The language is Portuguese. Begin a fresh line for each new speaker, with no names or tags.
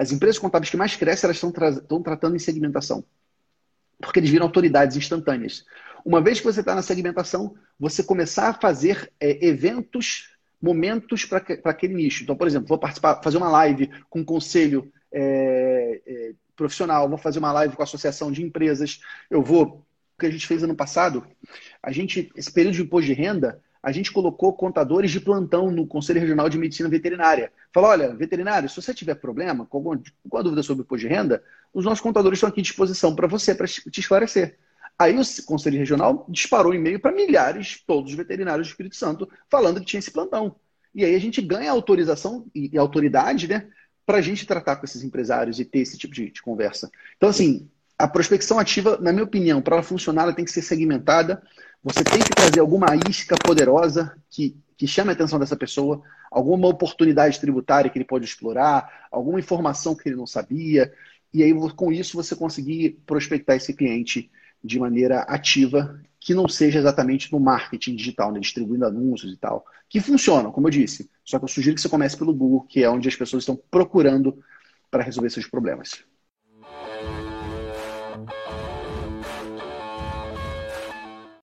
As empresas contábeis que mais crescem, elas estão, tra estão tratando em segmentação. Porque eles viram autoridades instantâneas. Uma vez que você está na segmentação, você começar a fazer é, eventos, momentos para aquele nicho. Então, por exemplo, vou participar, fazer uma live com um conselho é, é, profissional, vou fazer uma live com a associação de empresas, eu vou. O que a gente fez ano passado, a gente, esse período de imposto de renda, a gente colocou contadores de plantão no Conselho Regional de Medicina Veterinária. Falou, olha, veterinário, se você tiver problema, com alguma, com alguma dúvida sobre o imposto de renda, os nossos contadores estão aqui à disposição para você, para te esclarecer. Aí o Conselho Regional disparou um e-mail para milhares, todos os veterinários do Espírito Santo, falando que tinha esse plantão. E aí a gente ganha autorização e, autoridade, né, para a gente tratar com esses empresários e ter esse tipo de, de conversa. Então, assim, a prospecção ativa, na minha opinião, para ela funcionar, ela tem que ser segmentada. Você tem que trazer alguma isca poderosa que, que chame a atenção dessa pessoa, alguma oportunidade tributária que ele pode explorar, alguma informação que ele não sabia. E aí, com isso, você conseguir prospectar esse cliente de maneira ativa, que não seja exatamente no marketing digital, né, distribuindo anúncios e tal. Que funciona, como eu disse. Só que eu sugiro que você comece pelo Google, que é onde as pessoas estão procurando para resolver seus problemas.